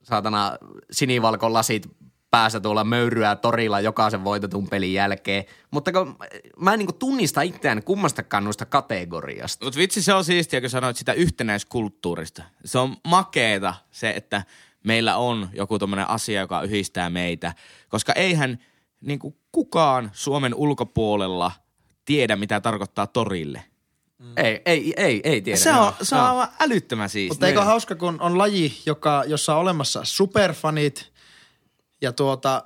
saatana sinivalkon lasit päässä tuolla möyryää torilla jokaisen voitetun pelin jälkeen. Mutta kun mä en niinku tunnista itseään kummastakaan noista kategoriasta. Mutta vitsi se on siistiä, kun sanoit sitä yhtenäiskulttuurista. Se on makeeta se, että meillä on joku tommonen asia, joka yhdistää meitä. Koska eihän niin kukaan Suomen ulkopuolella tiedä, mitä tarkoittaa torille. Ei, ei, ei, ei tiedä. Se on, se on aivan älyttömän siistiä. Mutta eikö ole hauska, kun on laji, joka, jossa on olemassa superfanit ja tuota,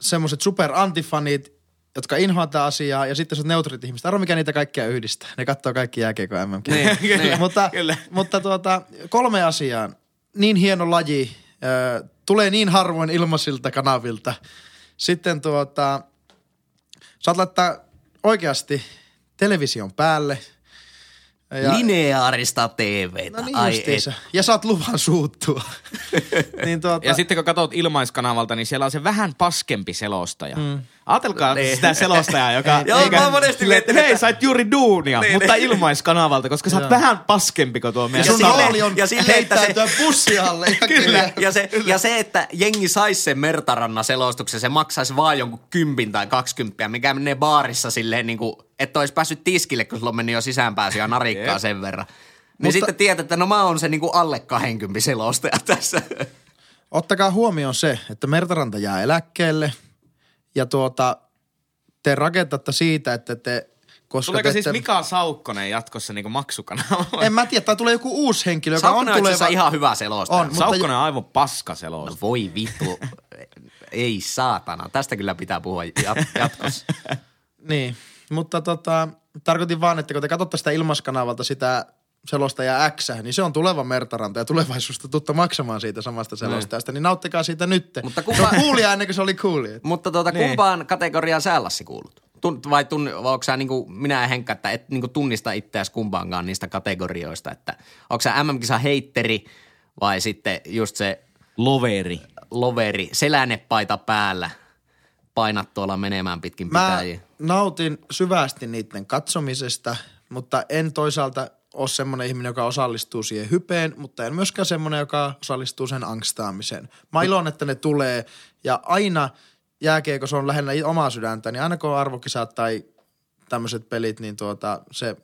semmoiset superantifanit, jotka inhoaa tätä asiaa, ja sitten se neutrit ihmiset. Arvo, mikä niitä kaikkia yhdistää. Ne katsoo kaikki jääkeikö mm Niin, niin. mutta, Kyllä. mutta tuota, kolme asiaa. Niin hieno laji, ö, tulee niin harvoin ilmaisilta kanavilta. Sitten tuota, saat laittaa oikeasti television päälle. Ja- Lineaarista TVtä. No niin Ai et. Ja saat luvan suuttua. niin tuota, Ja sitten kun katsot ilmaiskanavalta, niin siellä on se vähän paskempi selostaja. Mm. Ajatelkaa sitä selostajaa, joka... Joo, joka- mä oon monesti miettinyt, Hei, että- sait juuri duunia, Niin, mutta niin. ilmaiskanavalta, koska sä oot Joo. vähän paskempi kuin tuo ja meidän sun rooli on ja silleen, että se-. Ja Kyllä. Ja se, ja se, että jengi saisi sen Mertarannan selostuksen, se maksaisi vaan jonkun kympin tai kaksikymppiä, mikä menee baarissa silleen niin kuin, että olisi päässyt tiskille, kun sulla on mennyt jo sisäänpääsy ja narikkaa sen verran. Niin Mutta- sitten tiedät, että no mä oon se niin kuin alle 20 selostaja tässä. Ottakaa huomioon se, että Mertaranta jää eläkkeelle ja tuota, te rakentatte siitä, että te... Koska Tuleeko te siis Mika Saukkonen jatkossa niinku maksukanavalla? En mä tiedä, tai tulee joku uusi henkilö, joka Saukkonen on asiassa tuleva... ihan hyvä selostaja. On, mutta- Saukkonen on aivan paska selos. No voi vittu. Ei saatana. Tästä kyllä pitää puhua jat- jatkossa. Niin, mutta tota, tarkoitin vaan, että kun te katsotte sitä ilmaskanavalta sitä selostaja X, niin se on tuleva Mertaranta ja tulevaisuudesta tuttu maksamaan siitä samasta selostajasta, niin nauttikaa siitä nyt. Mutta kumpa- Se on coolia ennen kuin se oli coolia. Mutta tuota, Niin. kumpaan kategoriaan sä Lassi kuulut? Tun, vai, tun, onko sä niinku, minä ja Henkka, että et niinku tunnista itseäsi kumpaankaan niistä kategorioista, että onko sä MM-kisa heitteri vai sitten just se Loveri. loveri, selännepaita päällä, painat tuolla menemään pitkin Mä pitäjiä. nautin syvästi niiden katsomisesta, mutta en toisaalta ole semmoinen ihminen, joka osallistuu siihen hypeen, mutta en myöskään semmoinen, joka osallistuu sen angstaamiseen. Mä ilon, että ne tulee ja aina jääkiekossa on lähellä omaa sydäntä, niin aina kun on arvokisat tai tämmöiset pelit, niin tuota, se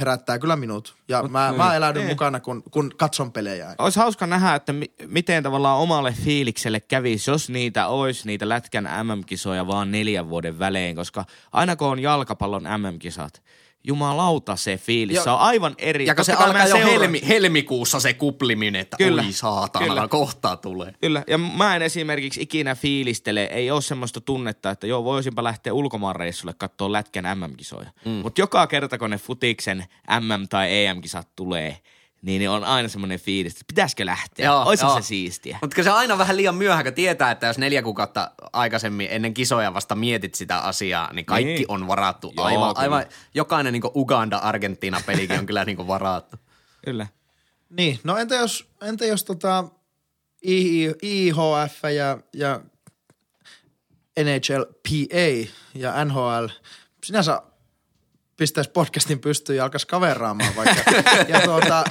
herättää kyllä minut. Ja mä, mä eläydyn niin. mukana, kun, kun katson pelejä. Olisi hauska nähdä, että mi- miten tavallaan omalle fiilikselle kävisi, jos niitä olisi, niitä Lätkän MM-kisoja vaan neljän vuoden välein, koska aina kun on jalkapallon MM-kisat, jumalauta se fiilis, Ja- se on aivan eri. Ja kun se alkaa jo helmi, helmikuussa se kupliminen, että Kyllä. oi saatana, Kyllä. kohtaa tulee. Kyllä, ja mä en esimerkiksi ikinä fiilistele, ei ole semmoista tunnetta, että joo, voisinpa lähteä ulkomaanreissulle katsoa Lätkän MM-kisoja. Mm. Mutta joka kerta, kun ne futiksen MM- tai EM-kisat tulee, niin ne on aina semmoinen fiilis, että pitäisikö lähteä, Joo, olisi joo. se siistiä. Mutta se on aina vähän liian myöhä, kun tietää, että jos neljä kuukautta aikaisemmin ennen kisoja vasta mietit sitä asiaa, niin kaikki Niin. on varattu. Joo, aivan, kyllä. aivan, jokainen niin Uganda-Argentiina-pelikin on kyllä niin varattu. Kyllä. Niin, no entä jos, entä jos tota I- IHF ja, ja NHLPA ja NHL sinänsä pistäisi podcastin pystyyn ja alkaisi kaveraamaan vaikka. ja, tuota,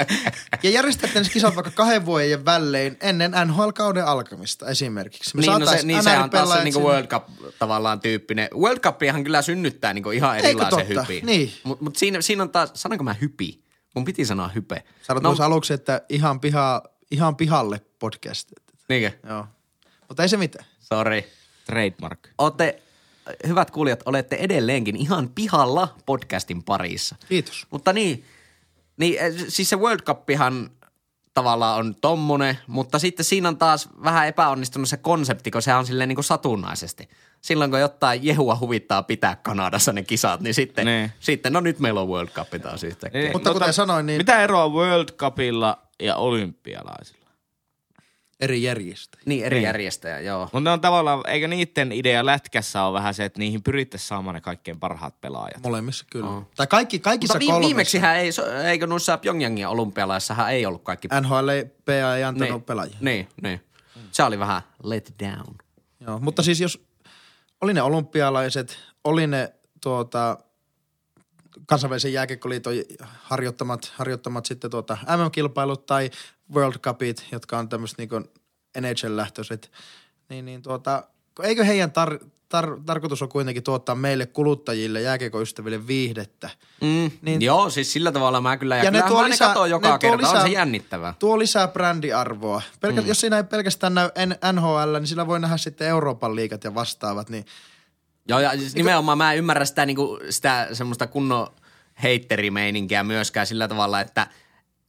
ja järjestätte ne kisat vaikka kahden vuoden välein ennen NHL-kauden alkamista esimerkiksi. Me niin, no se, niin se on taas se niin sinne- World Cup tavallaan tyyppinen. World Cupihan kyllä synnyttää niin ihan Eikö erilaisen hypin. Niin. Mutta mut siinä, siinä on taas, sanonko mä hypi? Mun piti sanoa hype. Sanot no, aluksi, että ihan, piha, ihan pihalle podcast. niinkö? Joo. Mutta ei se mitään. Sorry. Trademark. Olette, hyvät kuulijat, olette edelleenkin ihan pihalla podcastin parissa. Kiitos. Mutta niin, niin eh, siis se World Cupihan tavallaan on tommonen, mutta sitten siinä on taas vähän epäonnistunut se konsepti, kun se on silleen niin kuin satunnaisesti. Silloin kun jotain jehua huvittaa pitää Kanadassa ne kisat, niin sitten, Niin. sitten no nyt meillä on World Cup taas yhtäkkiä. Niin, Mutta kuten sanoin, niin- Mitä eroa World Cupilla ja olympialaisilla? Eri järjestä. Niin, eri Niin. järjestäjä, joo. Mutta ne on tavallaan, eikö niiden idea lätkässä on vähän se, että niihin pyrittäisiin saamaan ne kaikkein parhaat pelaajat. Molemmissa kyllä. Oh. Tai kaikki, kaikissa Mutta vi- viimeksihän ei, eikö noissa Pyongyangin olympialaissahan ei ollut kaikki. NHL ei, PA ei antanut niin, pelaajia. Niin, niin. Se oli vähän let down. Joo, mutta siis jos oli ne olympialaiset, oli ne tuota, kansainvälisen jääkiekkoliiton harjoittamat, harjoittamat sitten tuota MM-kilpailut tai World Cupit, jotka on tämmöiset niin NHL-lähtöiset, niin, niin tuota, eikö heidän tar- tar- tarkoitus on kuitenkin tuottaa meille kuluttajille, jääkiekoystäville viihdettä. Mm, Niin- niin, joo, siis sillä tavalla mä kyllä, ja, Ja ne tuo lisää- ne joka ne tuo kerta, lisää- on se jännittävää. Tuo lisää brändiarvoa. Pelkä, mm. Jos siinä ei pelkästään näy NHL, niin sillä voi nähdä sitten Euroopan liigat ja vastaavat, niin Joo, ja siis nimenomaan mä en ymmärrä sitä, niinku, sitä semmoista kunnon heitterimeininkiä myöskään sillä tavalla, että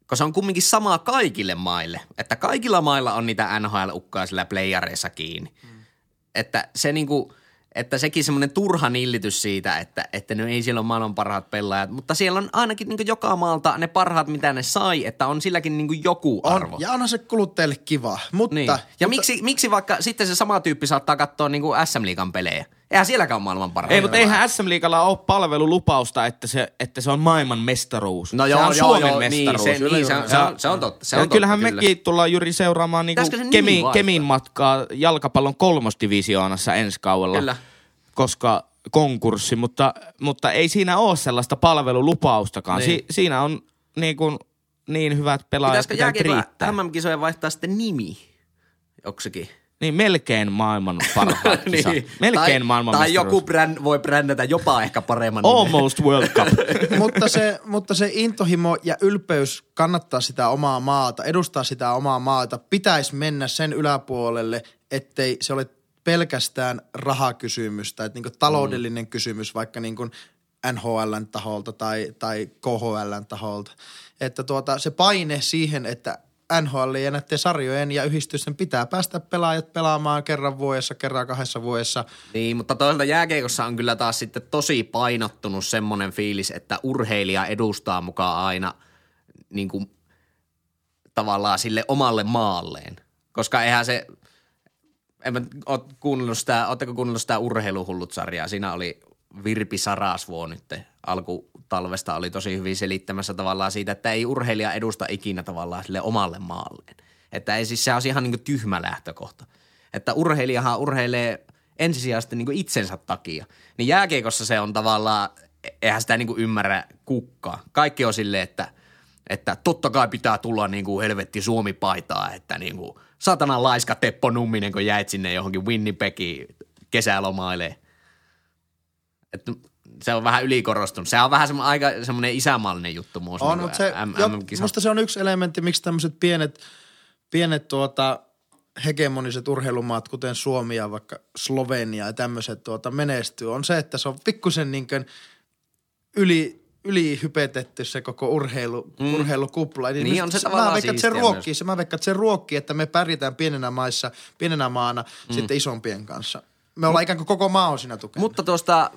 kun se on kumminkin sama kaikille maille, että kaikilla mailla on niitä NHL-ukkoja sillä playareissa kiinni. Mm. Että se niinku, että sekin semmoinen turha nillitys siitä, että, että no ei siellä ole maailman parhaat pelaajat, mutta siellä on ainakin niinku joka maalta ne parhaat, mitä ne sai, että on silläkin niinku joku arvo. on, ja onhan se kuluttajille kiva. Mutta, Niin. Ja mutta miksi, miksi vaikka sitten se sama tyyppi saattaa katsoa niinku SM-liigan pelejä? Eihän sielläkään ole maailman parhaita. Ei, mutta eihän SM Liigalla ole palvelulupausta, että se, että se on maailman mestaruus. No se joo, on joo, Suomen joo, mestaruus. Niin, se, niin, se, on, se, on, se on totta. Se on ja kyllähän totta, mekin tullaan juuri seuraamaan niinku se Kemin, vaihtaa? Kemin matkaa jalkapallon kolmosdivisioonassa ensi kaudella. Kyllä. Koska konkurssi, mutta, mutta ei siinä ole sellaista palvelulupaustakaan. Niin. Si, siinä on niin, kuin, niin hyvät pelaajat, Pitäisikö jääkiekko. MM-kisojen vaihtaa sitten nimi joksikin? Niin melkein maailman parhaat kisat. Melkein Niin. tai, maailman Tai joku bränd, voi brändätä jopa ehkä paremman nimen. Almost World Cup. mutta, se, mutta se intohimo ja ylpeys kannattaa sitä omaa maata, edustaa sitä omaa maata, pitäisi mennä sen yläpuolelle, ettei se ole pelkästään rahakysymys tai niin taloudellinen mm. kysymys vaikka niin kuin NHLn taholta tai, tai KHLn taholta. Että tuota, se paine siihen, että NHL ja näiden sarjojen ja yhdistysten pitää päästä pelaajat pelaamaan kerran vuodessa, kerran kahdessa vuodessa. Niin, mutta toisaalta jääkeikossa on kyllä taas sitten tosi painottunut semmoinen fiilis, että urheilija edustaa mukaan aina niin kuin, tavallaan sille omalle maalleen. Koska eihän se, en mä oot kuunnellut sitä, ootteko kuunnellut sitä urheiluhullut-sarjaa? Siinä oli Virpi Sarasvuo nyt alkutalvesta oli tosi hyvin selittämässä tavallaan siitä, että ei urheilija edusta ikinä tavallaan sille omalle maalleen. Että ei siis se on ihan niin kuin tyhmä lähtökohta. Että urheilijahan urheilee ensisijaisesti niin kuin itsensä takia. Niin jääkiekossa se on tavallaan, eihän sitä niin kuin ymmärrä kukkaa. Kaikki on silleen, että, että totta kai pitää tulla niin kuin helvetti Suomi-paitaa, että niin kuin satana laiska Teppo Numminen, kun jäit sinne johonkin Winnipegiin kesälomailemaan. Että se on vähän ylikorostunut. Se on vähän semmoinen aika semmoinen isämaallinen juttu muussa. On, mutta se, jo, musta se on yksi elementti, miksi tämmöiset pienet, pienet tuota, hegemoniset urheilumaat, kuten Suomi ja vaikka Slovenia ja tämmöiset tuota, menestyy, on se, että se on pikkusen niin kuin yli, yli hypetetty se koko urheilu, mm. urheilukupla. Niin on se mä tavallaan veikkaan, että se ruokkii, se, mä veikkaan, että se ruokkii, että me pärjätään pienenä maissa, pienenä maana mm. sitten isompien kanssa. Me ollaan ikään kuin koko maa on siinä tukena. Mutta tuosta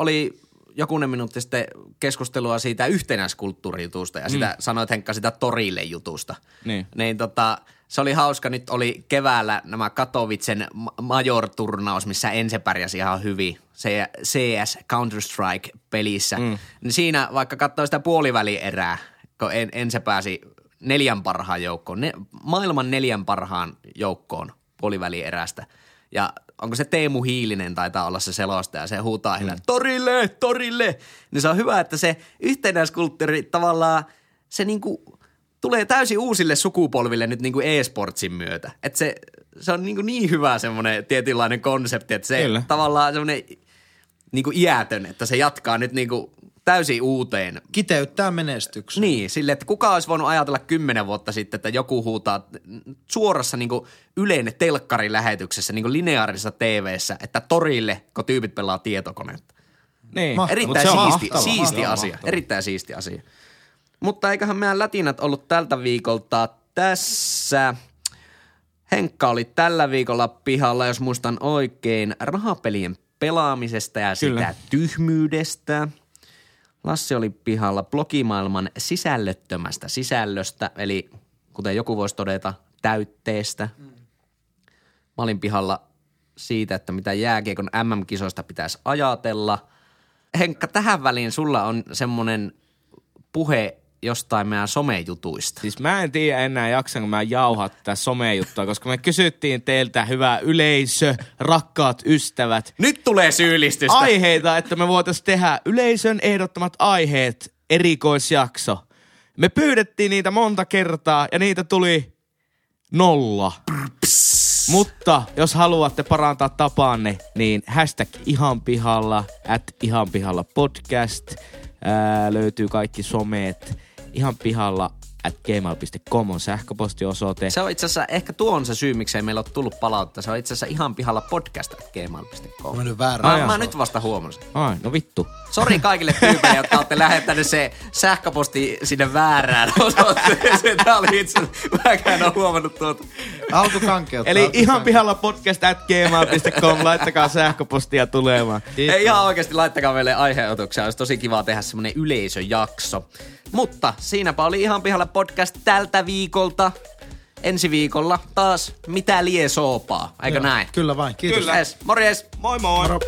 oli jokunen minuutti sitten keskustelua siitä yhtenäiskulttuurijutusta ja sitä sanoit Henkka sitä torille jutusta. Niin. Niin tota, se oli hauska. Nyt oli keväällä nämä Katowicen ma- Major-turnaus, missä Ense pärjäsi ihan hyvin. Se CS Counter-Strike-pelissä. Mm. Niin siinä vaikka katsoi sitä puolivälierää, kun en, Ense pääsi neljän parhaan joukkoon, ne, maailman neljän parhaan joukkoon puolivälierästä. Ja onko se Teemu Hiilinen taitaa olla se selostaja, se huutaa mm. torille, torille. Niin se on hyvä, että se yhtenäiskulttuuri tavallaan, se niinku tulee täysin uusille sukupolville nyt niinku e-sportsin myötä. Että se, se on niinku niin hyvä semmoinen tietynlainen konsepti, että se Kyllä. tavallaan semmoinen niinku iätön, että se jatkaa nyt niinku täysin uuteen Kiteyttää menestyksen. niin, sille, että kuka olisi voinut ajatella kymmenen vuotta sitten, että joku huutaa suorassa niin yleinen telkkarilähetyksessä, niin lineaarisessa TV-ssä, että torille, kun tyypit pelaa tietokonetta. Niin. Mahtavaa. Erittäin Mut se on siisti, mahtavaa. siisti on asia, mahtavaa. erittäin siisti asia. Mutta eiköhän meidän lätinät ollut tältä viikolta tässä Henkka oli tällä viikolla pihalla, jos muistan oikein, rahapelien pelaamisesta ja Kyllä. sitä tyhmyydestä. Lassi oli pihalla blogimaailman sisällöttömästä sisällöstä, eli kuten joku voisi todeta, täytteestä. Mä olin pihalla siitä, että mitä jääkiekon MM-kisoista pitäisi ajatella. Henkka, tähän väliin sulla on semmoinen puhe jostain meidän somejutuista. Siis mä en tiedä enää jaksanko mä jauhaa tätä somejuttua, koska me kysyttiin teiltä, hyvä yleisö, rakkaat ystävät, Nyt tulee syyllistystä. aiheita, että me voitaisiin tehdä yleisön ehdottomat aiheet erikoisjakso. Me pyydettiin niitä monta kertaa ja niitä tuli nolla. Mutta jos haluatte parantaa tapaanne, niin hashtag ihan pihalla, at ihan pihalla podcast. Ää, löytyy kaikki someet. Ihan pihalla at gmail.com on sähköpostiosoite. Se on itse asiassa, ehkä tuo on se syy, miksei meillä ole tullut palautetta. Se on itse asiassa ihan pihalla podcast gmail.com. Mennyt väärään. Mä, Ai mä jaa. nyt vasta huomasin. Ai, no vittu. Sori kaikille tyypeille, jotka olette lähettänyt se sähköposti sinne väärään osoitteeseen. Tää oli itse mäkään ole huomannut tuota. Alkukankeutta. Eli ihan alkukankeutta. pihalla podcast at gmail.com, laittakaa sähköpostia tulemaan. Ei ihan oikeasti laittakaa meille aiheotuksia. Olisi tosi kiva tehdä semmonen yleisöjakso. Mutta siinäpä oli ihan pihalla podcast tältä viikolta. Ensi viikolla taas mitä lie soopaa, eikö Joo, näin? Kyllä vain, kiitos. Kyllä. Yes, morjes! Moi moi! Moro.